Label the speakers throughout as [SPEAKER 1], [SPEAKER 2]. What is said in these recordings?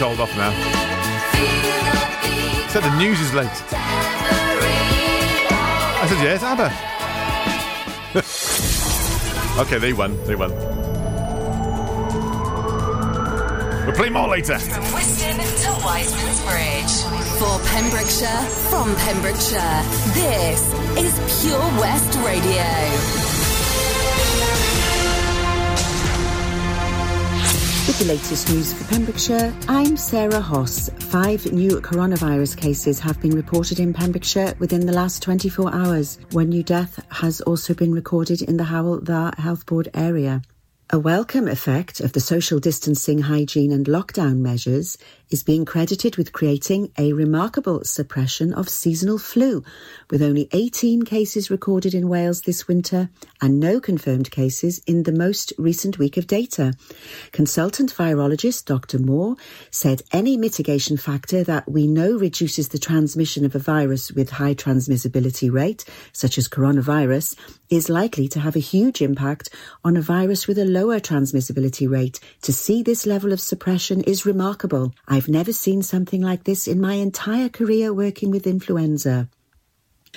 [SPEAKER 1] you believe it? I'm getting off now. Said the news is late. I said, yes, ABBA. okay, they won. They won. We'll play more later.
[SPEAKER 2] From Whiston to Wiseman's Bridge. For Pembrokeshire, from Pembrokeshire, this is Pure West Radio.
[SPEAKER 3] The latest news for Pembrokeshire, I'm Sarah Hoss. Five new coronavirus cases have been reported in Pembrokeshire within the last 24 hours. One new death has also been recorded in the Hywel Dda Health Board area. A welcome effect of the social distancing, hygiene and lockdown measures is being credited with creating a remarkable suppression of seasonal flu, with only 18 cases recorded in Wales this winter and no confirmed cases in the most recent week of data. Consultant virologist Dr. Moore said any mitigation factor that we know reduces the transmission of a virus with high transmissibility rate, such as coronavirus, is likely to have a huge impact on a virus with a lower transmissibility rate. To see this level of suppression is remarkable. I've never seen something like this in my entire career working with influenza.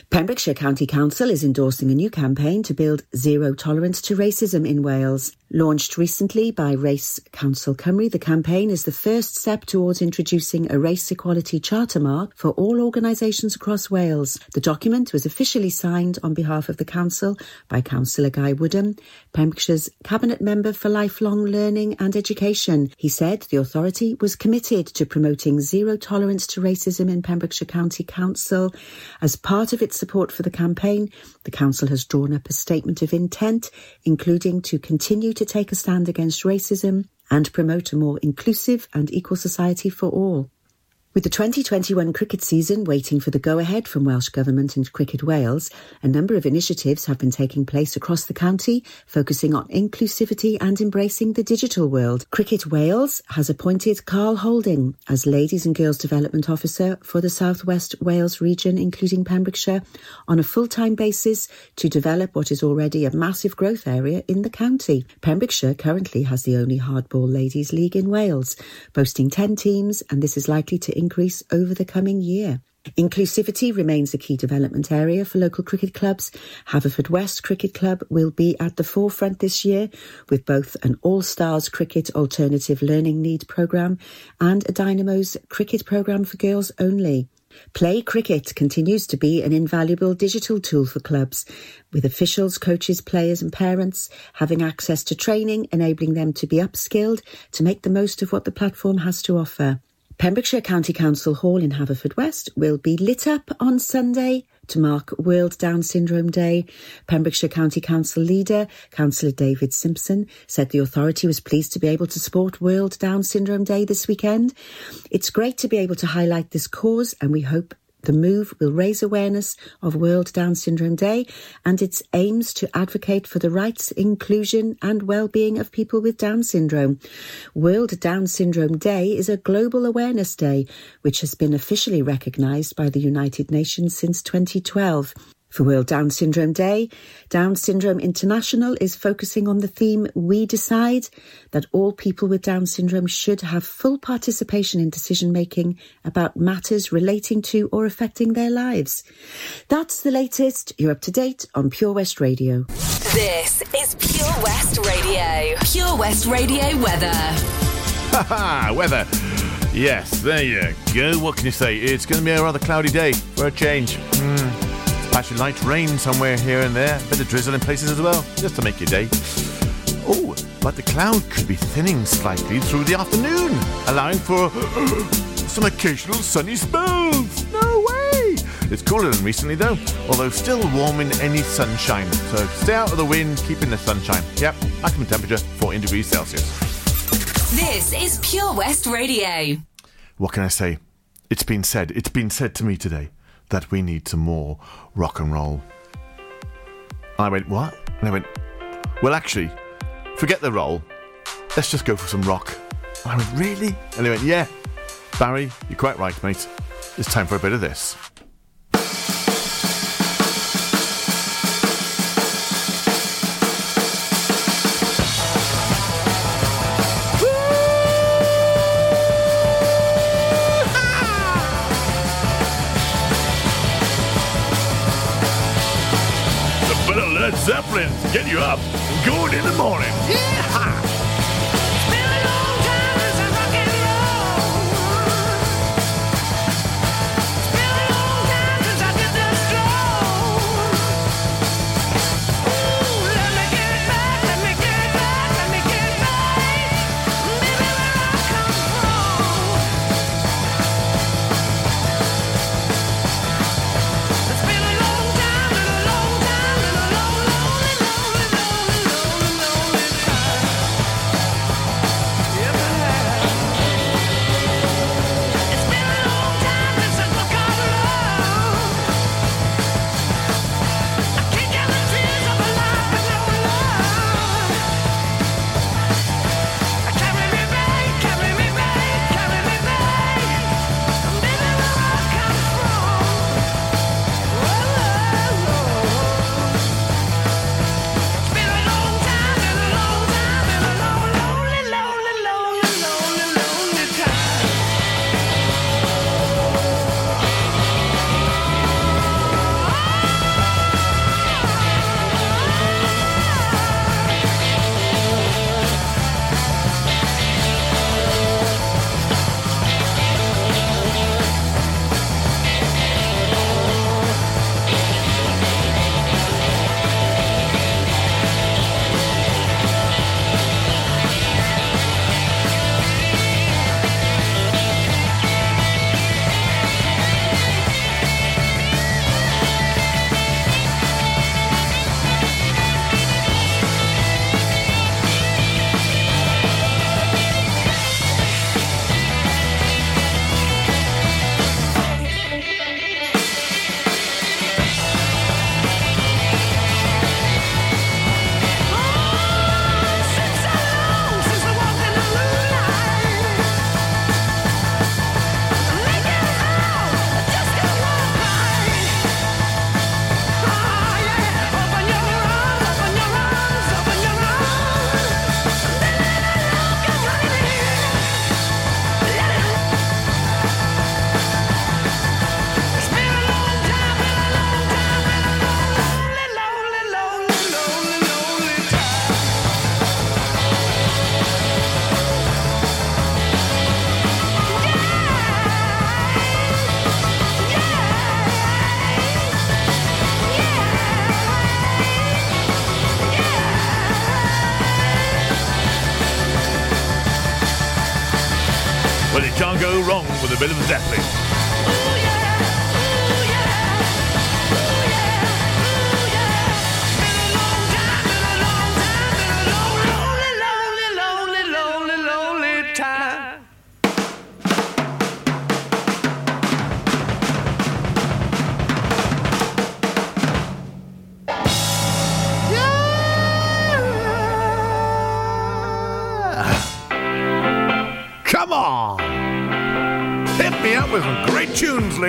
[SPEAKER 3] Pembrokeshire County Council is endorsing a new campaign to build zero tolerance to racism in Wales. Launched recently by Race Council Cymru, the campaign is the first step towards introducing a race equality charter mark for all organisations across Wales. The document was officially signed on behalf of the Council by Councillor Guy Woodham, Pembrokeshire's Cabinet Member for Lifelong Learning and Education. He said the authority was committed to promoting zero tolerance to racism in Pembrokeshire County Council. As part of its support for the campaign, the Council has drawn up a statement of intent, including to continue to take a stand against racism and promote a more inclusive and equal society for all. With the 2021 cricket season waiting for the go-ahead from Welsh Government and Cricket Wales, a number of initiatives have been taking place across the county, focusing on inclusivity and embracing the digital world. Cricket Wales has appointed Carl Holding as Ladies and Girls Development Officer for the South West Wales region, including Pembrokeshire, on a full-time basis to develop what is already a massive growth area in the county. Pembrokeshire currently has the only hardball ladies league in Wales, boasting 10 teams, and this is likely to increase over the coming year. Inclusivity remains a key development area for local cricket clubs. Haverfordwest Cricket Club will be at the forefront this year with both an All-Stars Cricket Alternative Learning Need programme and a Dynamo's cricket programme for girls only. Play Cricket continues to be an invaluable digital tool for clubs, with officials, coaches, players and parents having access to training, enabling them to be upskilled to make the most of what the platform has to offer. Pembrokeshire County Council Hall in Haverfordwest will be lit up on Sunday to mark World Down Syndrome Day. Pembrokeshire County Council leader, Councillor David Simpson, said the authority was pleased to be able to support World Down Syndrome Day this weekend. It's great to be able to highlight this cause and we hope the move will raise awareness of World Down Syndrome Day and its aims to advocate for the rights, inclusion and well-being of people with Down syndrome. World Down Syndrome Day is a global awareness day which has been officially recognised by the United Nations since 2012. For World Down Syndrome Day, Down Syndrome International is focusing on the theme We Decide that all people with Down syndrome should have full participation in decision making about matters relating to or affecting their lives. That's the latest. You're up to date on Pure West Radio.
[SPEAKER 2] This is Pure West Radio. Pure West Radio weather.
[SPEAKER 1] Haha, weather. Yes, there you go. What can you say? It's going to be a rather cloudy day for a change. Mm. Patch of light rain somewhere here and there. Bit of drizzle in places as well, just to make your day. Oh, but the cloud could be thinning slightly through the afternoon, allowing for some occasional sunny spells. No way! It's cooler than recently though, although still warm in any sunshine. So stay out of the wind, keep in the sunshine. Yep, maximum temperature 14 degrees Celsius.
[SPEAKER 2] This is Pure West Radio.
[SPEAKER 1] What can I say? It's been said, it's been said to me today that we need some more rock and roll. I went, what? And I went, well, actually, forget the roll. Let's just go for some rock. And I went, really? And they went, yeah. Barry, you're quite right, mate. It's time for a bit of this.
[SPEAKER 4] Up good in the morning. Yeah!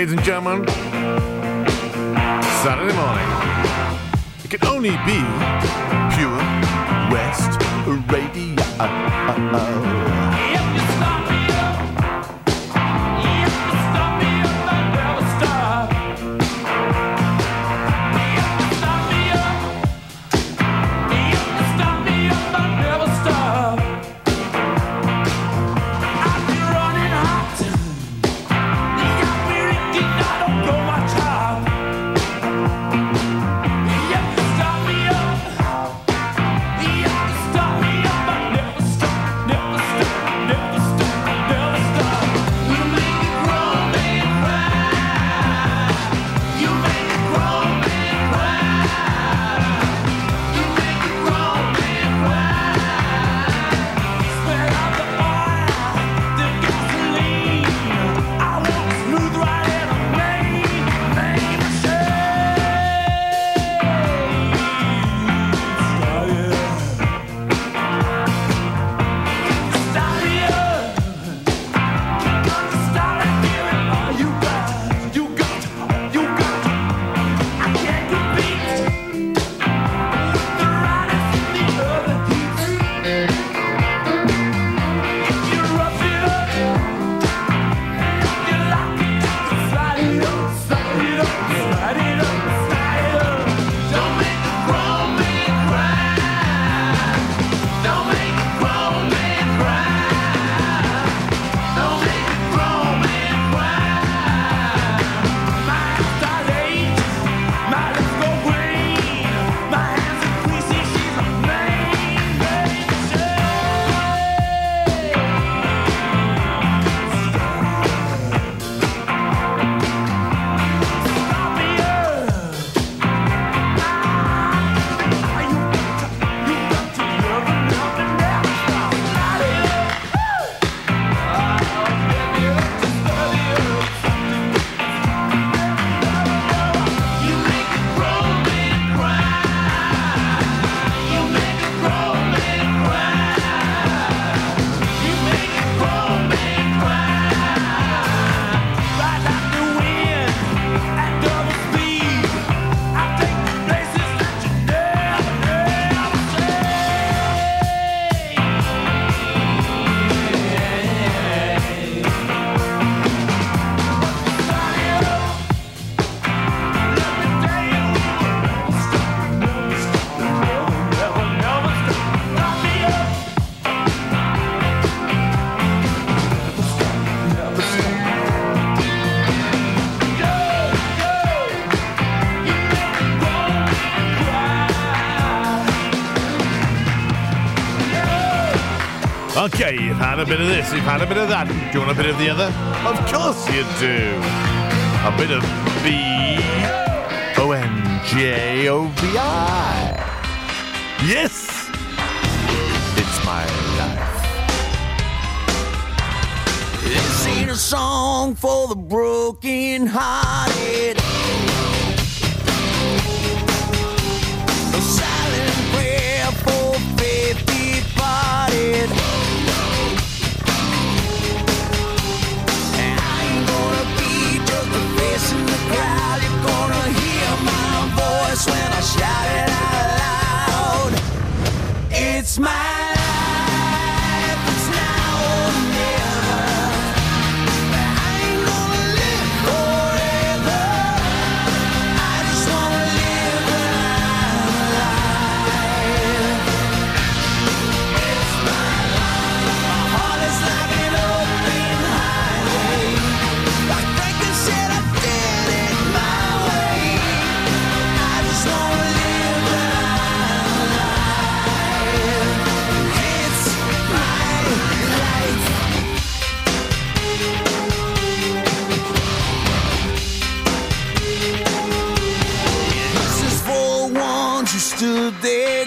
[SPEAKER 4] Ladies and gentlemen. Saturday morning. It can only be pure West radio.
[SPEAKER 5] had a bit of this, you've had a bit of that. Do you want a bit of the other? Of course you do. A bit of B O N J O V I. Yes! It's my life.
[SPEAKER 6] This ain't a song for the broken hearted.
[SPEAKER 5] smile. there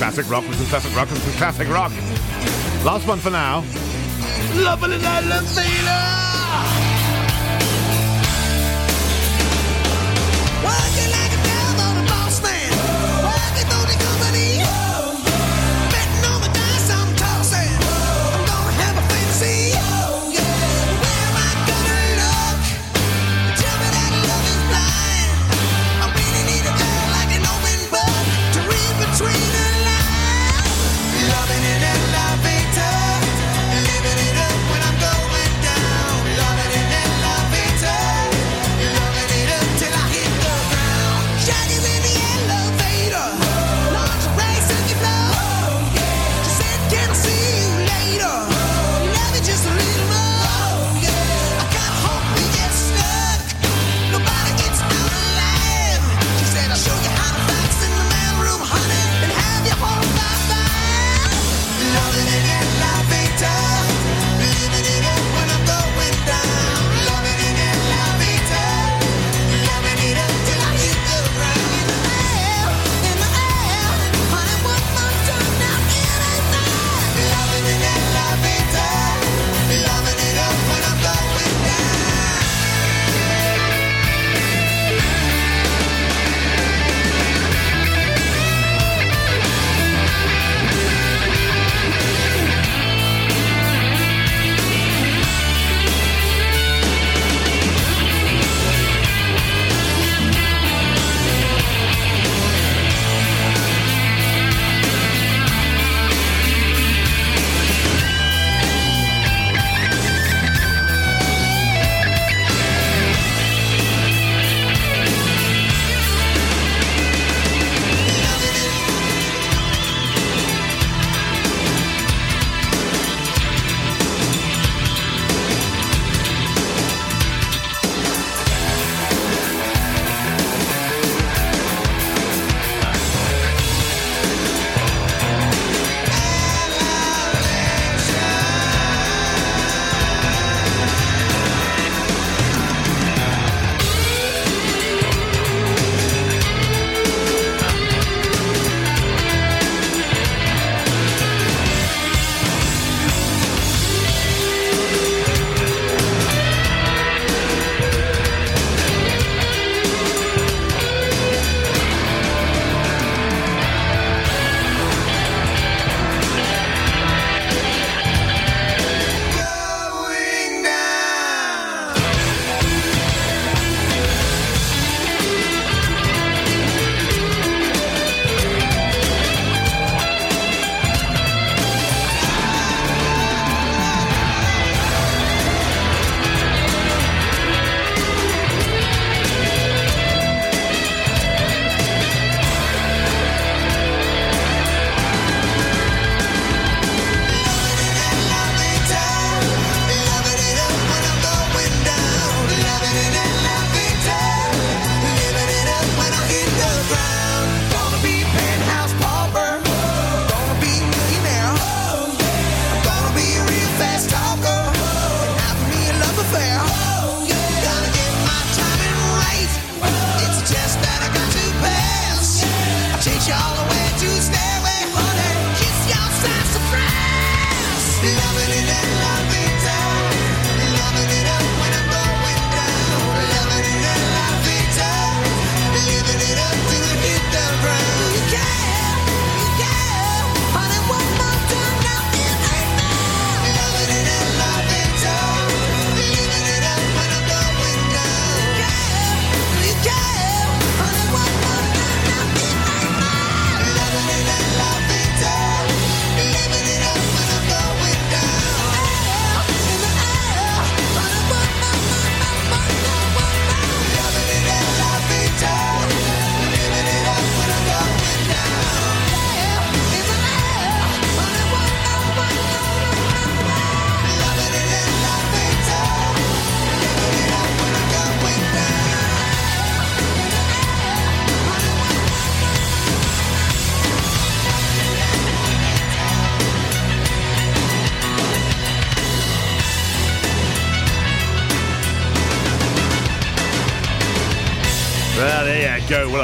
[SPEAKER 5] classic rock with some classic rock and some classic rock. Last one for now.
[SPEAKER 1] Lovely, lovely, lovely.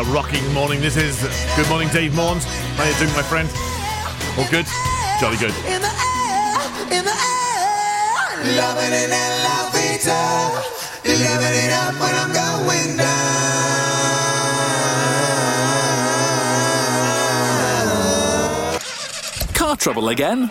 [SPEAKER 1] Rocking morning this is. Good morning, Dave Morns. How you doing, my friend? All good? Jolly good.
[SPEAKER 7] In the air, in the air, loving it and love it up, living it up when I'm going down.
[SPEAKER 8] Car trouble again?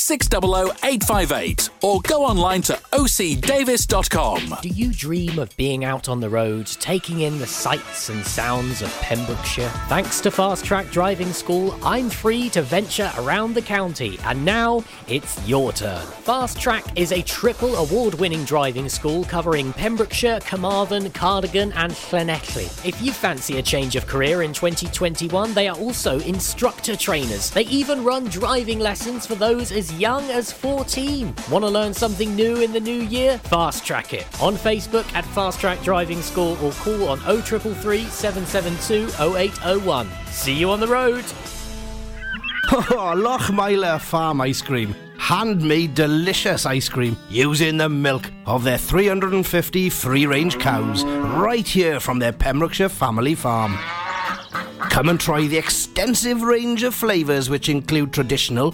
[SPEAKER 8] 600 858 or go online to ocdavis.com.
[SPEAKER 9] Do you dream of being out on the road, taking in the sights and sounds of Pembrokeshire? Thanks to Fast Track Driving School, I'm free to venture around the county, and now it's your turn. Fast Track is a triple award winning driving school covering Pembrokeshire, Carmarthen, Cardigan, and Llanelli. If you fancy a change of career in 2021, they are also instructor trainers. They even run driving lessons for those as young as 14. Want to learn something new in the new year? Fast Track it on Facebook at Fast Track Driving School or call on 0333 772 0801. See you on the road.
[SPEAKER 10] Oh, Lochmeyler Farm Ice Cream. Handmade delicious ice cream using the milk of their 350 free range cows right here from their Pembrokeshire family farm. Come and try the extensive range of flavours which include traditional,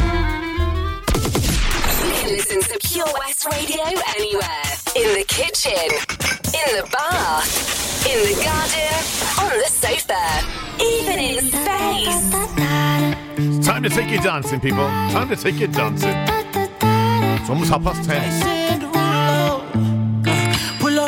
[SPEAKER 2] Listen to Pure West Radio anywhere. In the kitchen, in the bath, in the garden, on the sofa, even in space.
[SPEAKER 1] Time to take you dancing, people. Time to take you dancing. It's almost half past ten.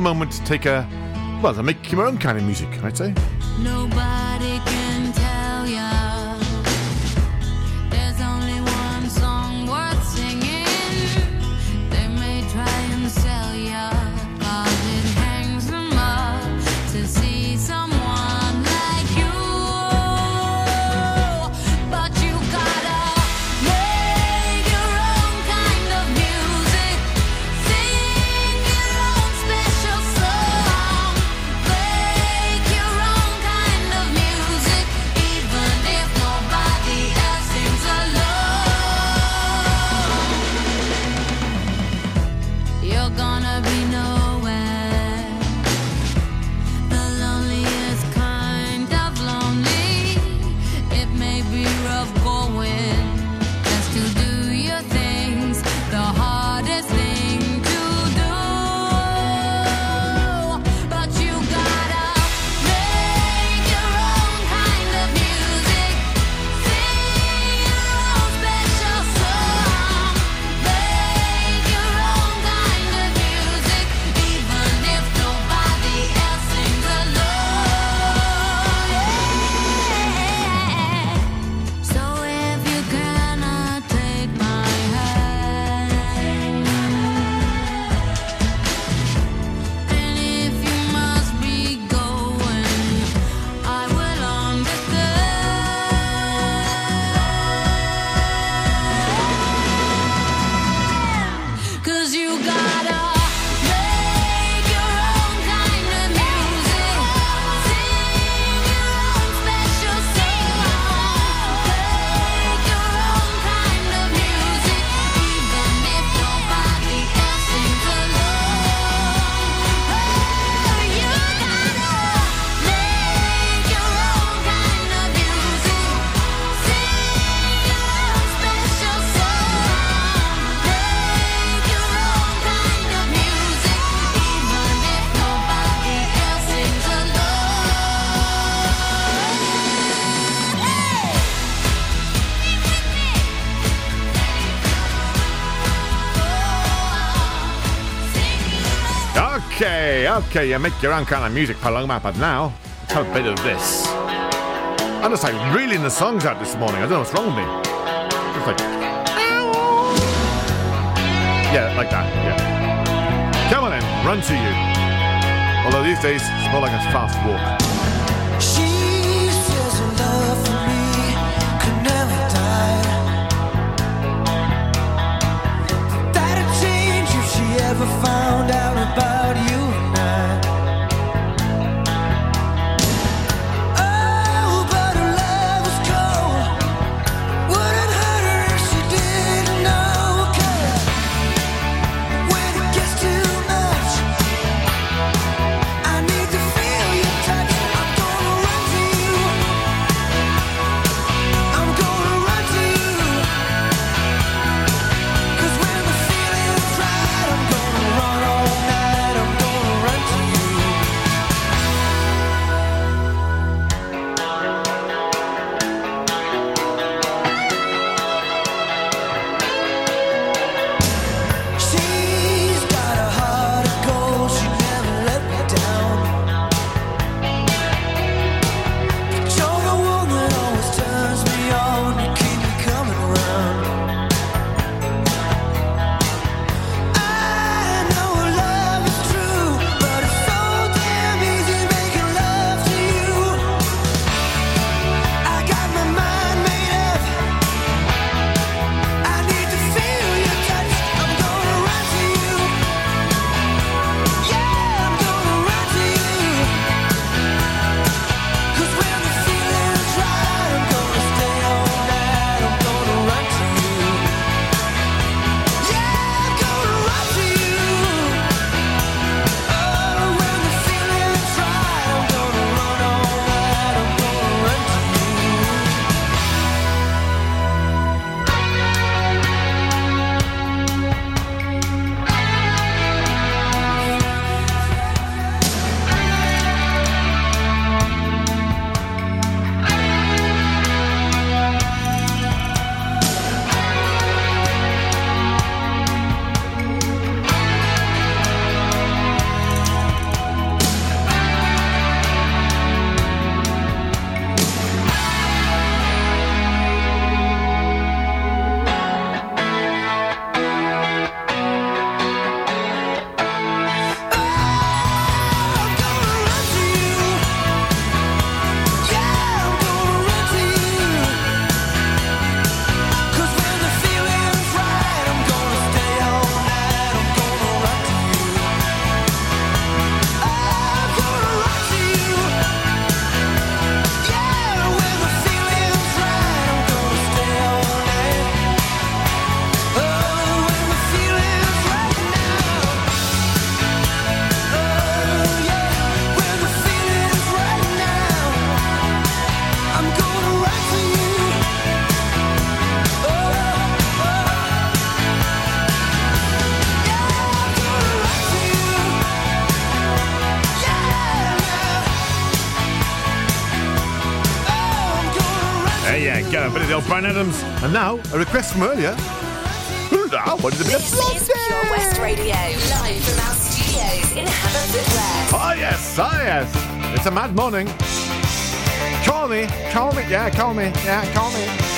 [SPEAKER 1] moment to take a, well, to make your own kind of music, I'd say.
[SPEAKER 11] Nobody
[SPEAKER 1] Okay, you make your own kind of music, Paloma, but now, let's have a bit of this. I'm just like reeling the songs out this morning. I don't know what's wrong with me. It's like, yeah, like that, yeah. Come on in, run to you. Although these days, it's more like a fast walk.
[SPEAKER 7] And
[SPEAKER 11] now, a request from earlier. Now, what is it?
[SPEAKER 2] This is Pure West Radio, live from our studios in Haverfordwest.
[SPEAKER 11] Oh, yes, oh, yes. It's a mad morning. Call me, call me, yeah, call me, yeah, call me.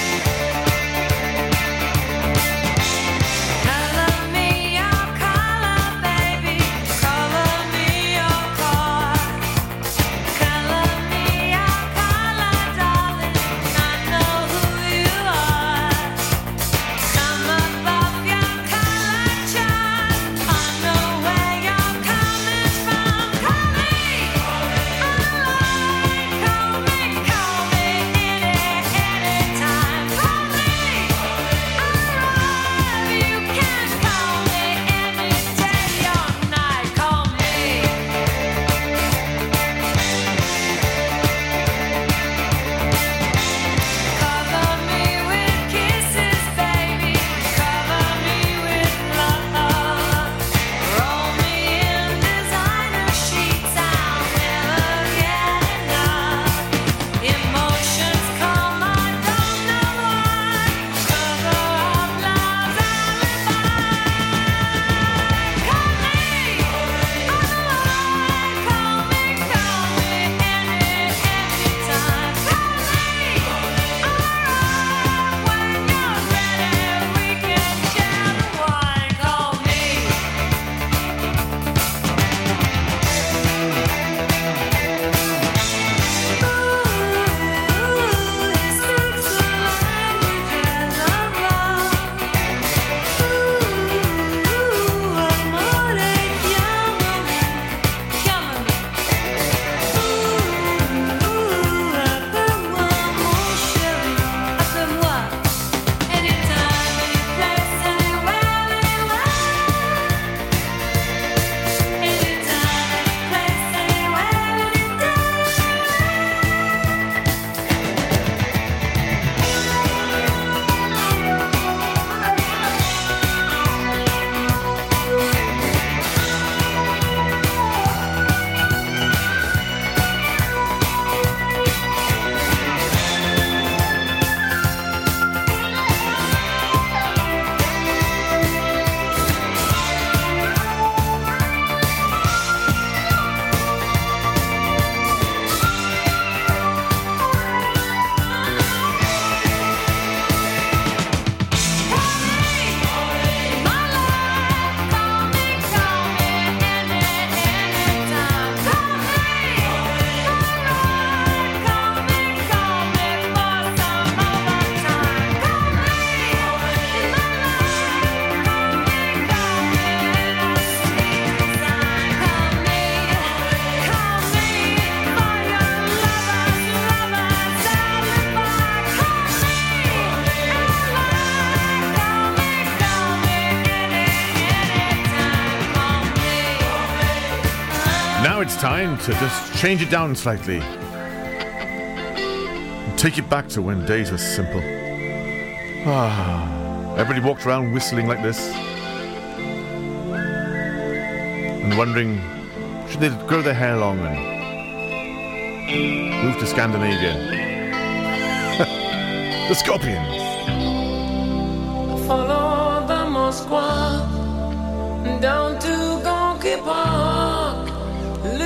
[SPEAKER 11] To just change it down slightly. And take it back to when days were simple. Ah, everybody walked around whistling like this. And wondering, should they grow their hair long and move to Scandinavia? the Scorpions.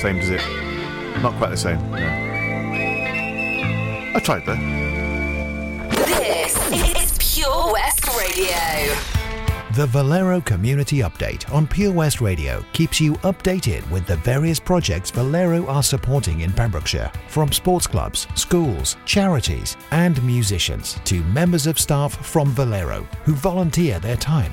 [SPEAKER 1] Same, does it? Not quite the same. No. I tried though.
[SPEAKER 2] This is Pure West Radio.
[SPEAKER 12] The Valero Community Update on Pure West Radio keeps you updated with the various projects Valero are supporting in Pembrokeshire, from sports clubs, schools, charities, and musicians to members of staff from Valero who volunteer their time.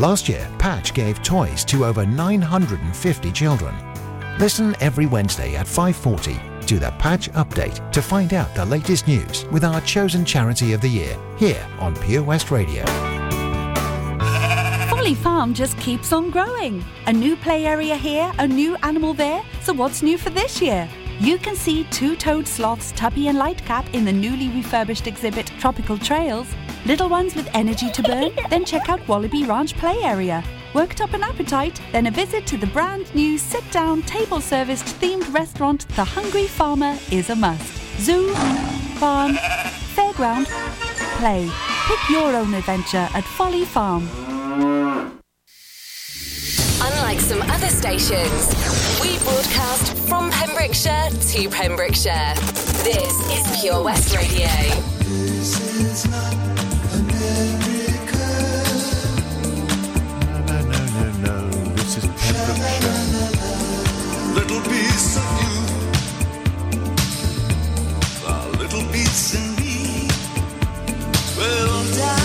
[SPEAKER 12] Last year, Patch gave toys to over 950 children. Listen every Wednesday at 5:40 to the Patch Update to find out the latest news with our chosen charity of the year here on Pure West Radio.
[SPEAKER 13] Folly Farm just keeps on growing. A new play area here, a new animal there. So what's new for this year? You can see two-toed sloths Tuppy and Lightcap in the newly refurbished exhibit Tropical Trails. Little ones with energy to burn? then check out Wallaby Ranch Play Area. Worked up an appetite? Then a visit to the brand new sit-down, table-serviced themed restaurant The Hungry Farmer is a must. Zoo, farm, fairground, play. Pick your own adventure at Folly Farm.
[SPEAKER 2] Unlike some other stations, we broadcast from Pembrokeshire to Pembrokeshire. This is Pure West Radio.
[SPEAKER 1] Is Pembrokeshire.
[SPEAKER 7] Little piece of you, a little piece in me will die.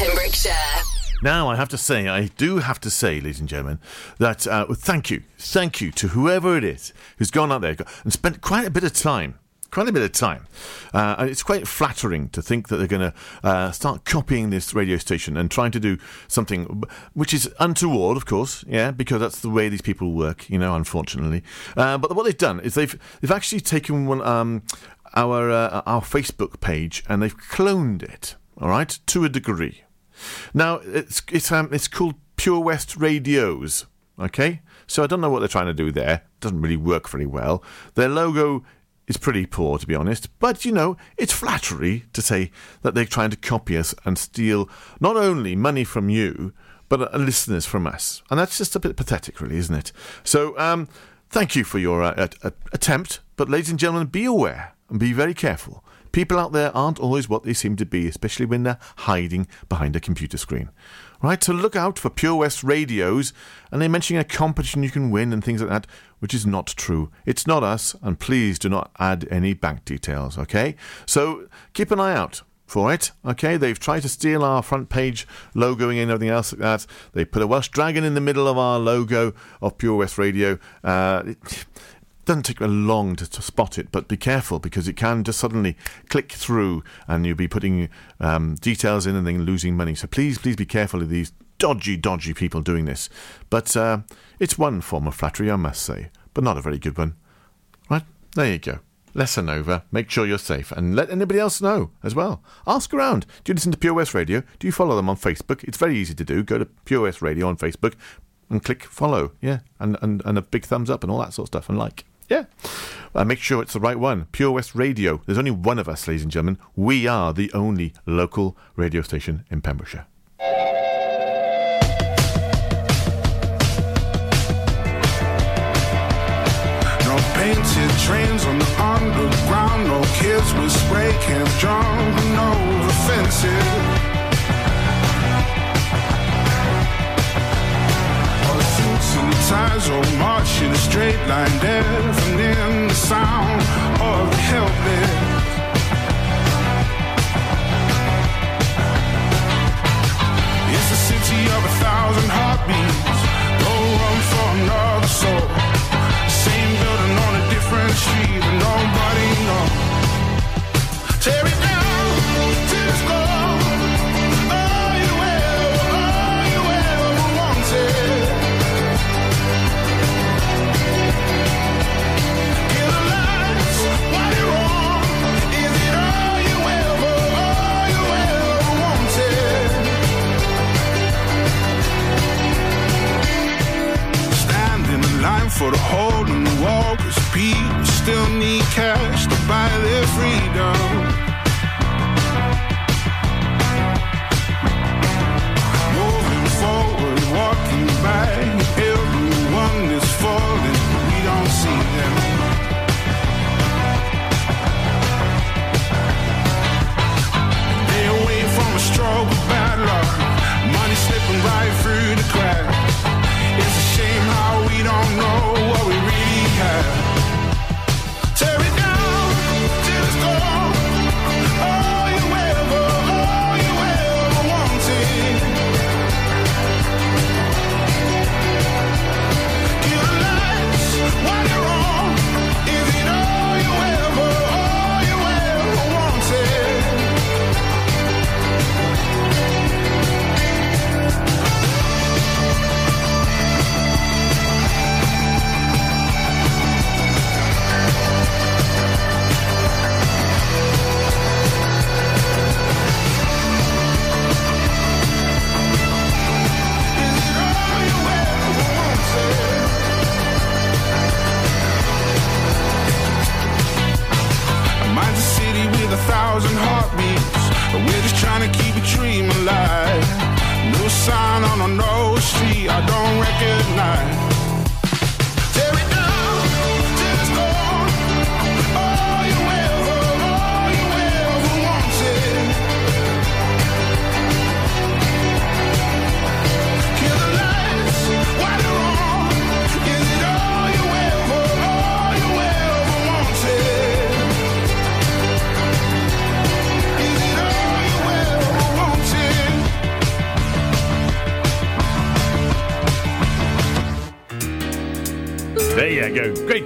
[SPEAKER 2] Pembrokeshire.
[SPEAKER 1] Now, I have to say, I do have to say, ladies and gentlemen, that uh, thank you, thank you to whoever it is who's gone out there and spent quite a bit of time. Quite a bit of time. Uh, and it's quite flattering to think that they're going to uh, start copying this radio station and trying to do something which is untoward, of course, yeah, because that's the way these people work, you know, unfortunately. Uh, but what they've done is they've they've actually taken one um, our uh, our Facebook page and they've cloned it, all right, to a degree. Now it's it's um it's called Pure West Radios. Okay, so I don't know what they're trying to do there. It Doesn't really work very well. Their logo is pretty poor, to be honest. But you know, it's flattery to say that they're trying to copy us and steal not only money from you, but uh, listeners from us, and that's just a bit pathetic, really, isn't it? So um, thank you for your uh, at- attempt, but ladies and gentlemen, be aware and be very careful People out there aren't always what they seem to be, especially when they're hiding behind a computer screen. Right, so look out for Pure West radios, and they're mentioning a competition you can win and things like that, which is not true. It's not us, and please do not add any bank details, okay? So keep an eye out for it. Okay, they've tried to steal our front page logoing and everything else like that. They put a Welsh dragon in the middle of our logo of Pure West Radio. Uh, doesn't take long to, to spot it, but be careful because it can just suddenly click through and you'll be putting um, details in and then losing money. So please, please be careful of these dodgy, dodgy people doing this. But uh, it's one form of flattery, I must say, but not a very good one. Right, there you go. Lesson over. Make sure you're safe and let anybody else know as well. Ask around. Do you listen to Pure West Radio? Do you follow them on Facebook? It's very easy to do. Go to Pure West Radio on Facebook and click follow. Yeah, and, and, and a big thumbs up and all that sort of stuff and like. Yeah. Uh, make sure it's the right one. Pure West Radio. There's only one of us, ladies and gentlemen. We are the only local radio station in Pembrokeshire.
[SPEAKER 14] No painted trains on the underground, no kids with spray can jump over fences. Ties all march in a straight line, deafening the sound of the helpless. It's a city of a thousand heartbeats. No room for another soul. Same building on a different street, but nobody knows. Tear it down till it's for the hole in the wall Cause people still need cash to buy their freedom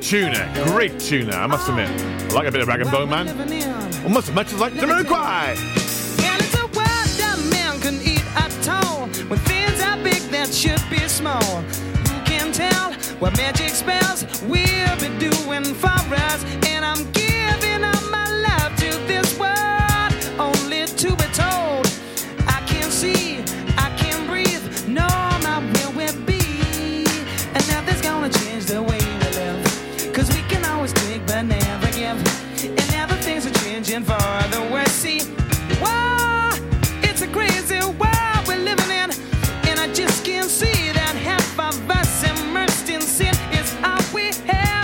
[SPEAKER 1] tuner. Great tuner, I must admit. I like a bit of rag and bone, man. Almost as much as like Jamiroquai.
[SPEAKER 15] And it's a world that man can eat at all. When things are big that should be small. Who can tell what magic spells we'll be doing for us? And I'm always take but never give. And now the things are changing for the worse. See, whoa, it's a crazy world we're living in. And I just can't see that half of us immersed in sin is all we have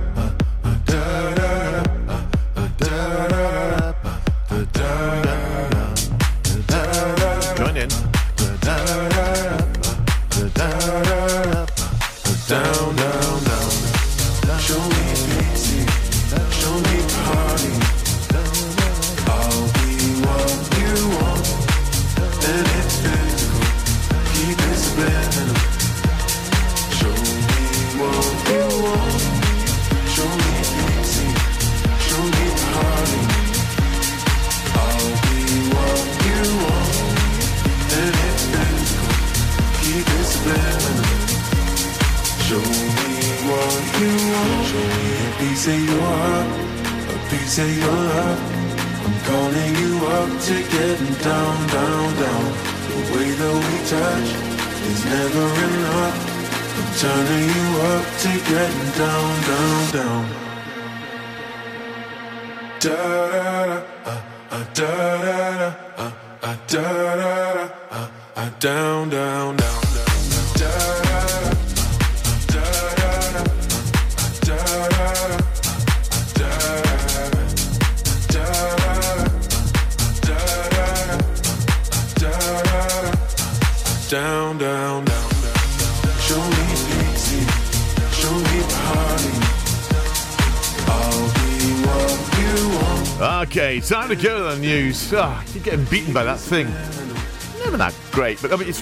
[SPEAKER 16] to your love. I'm calling you up to get down, down, down. The way that we touch is never enough. I'm turning you up to get down, down, down. Da da da, uh, uh, da da da, uh, uh, da da da, uh, uh, down, down, down. down, down, down. Show me easy, show me party. I'll be what you want.
[SPEAKER 1] Okay, time to go to the news. Oh, I keep getting beaten by that thing. Never that great, but I mean, it's.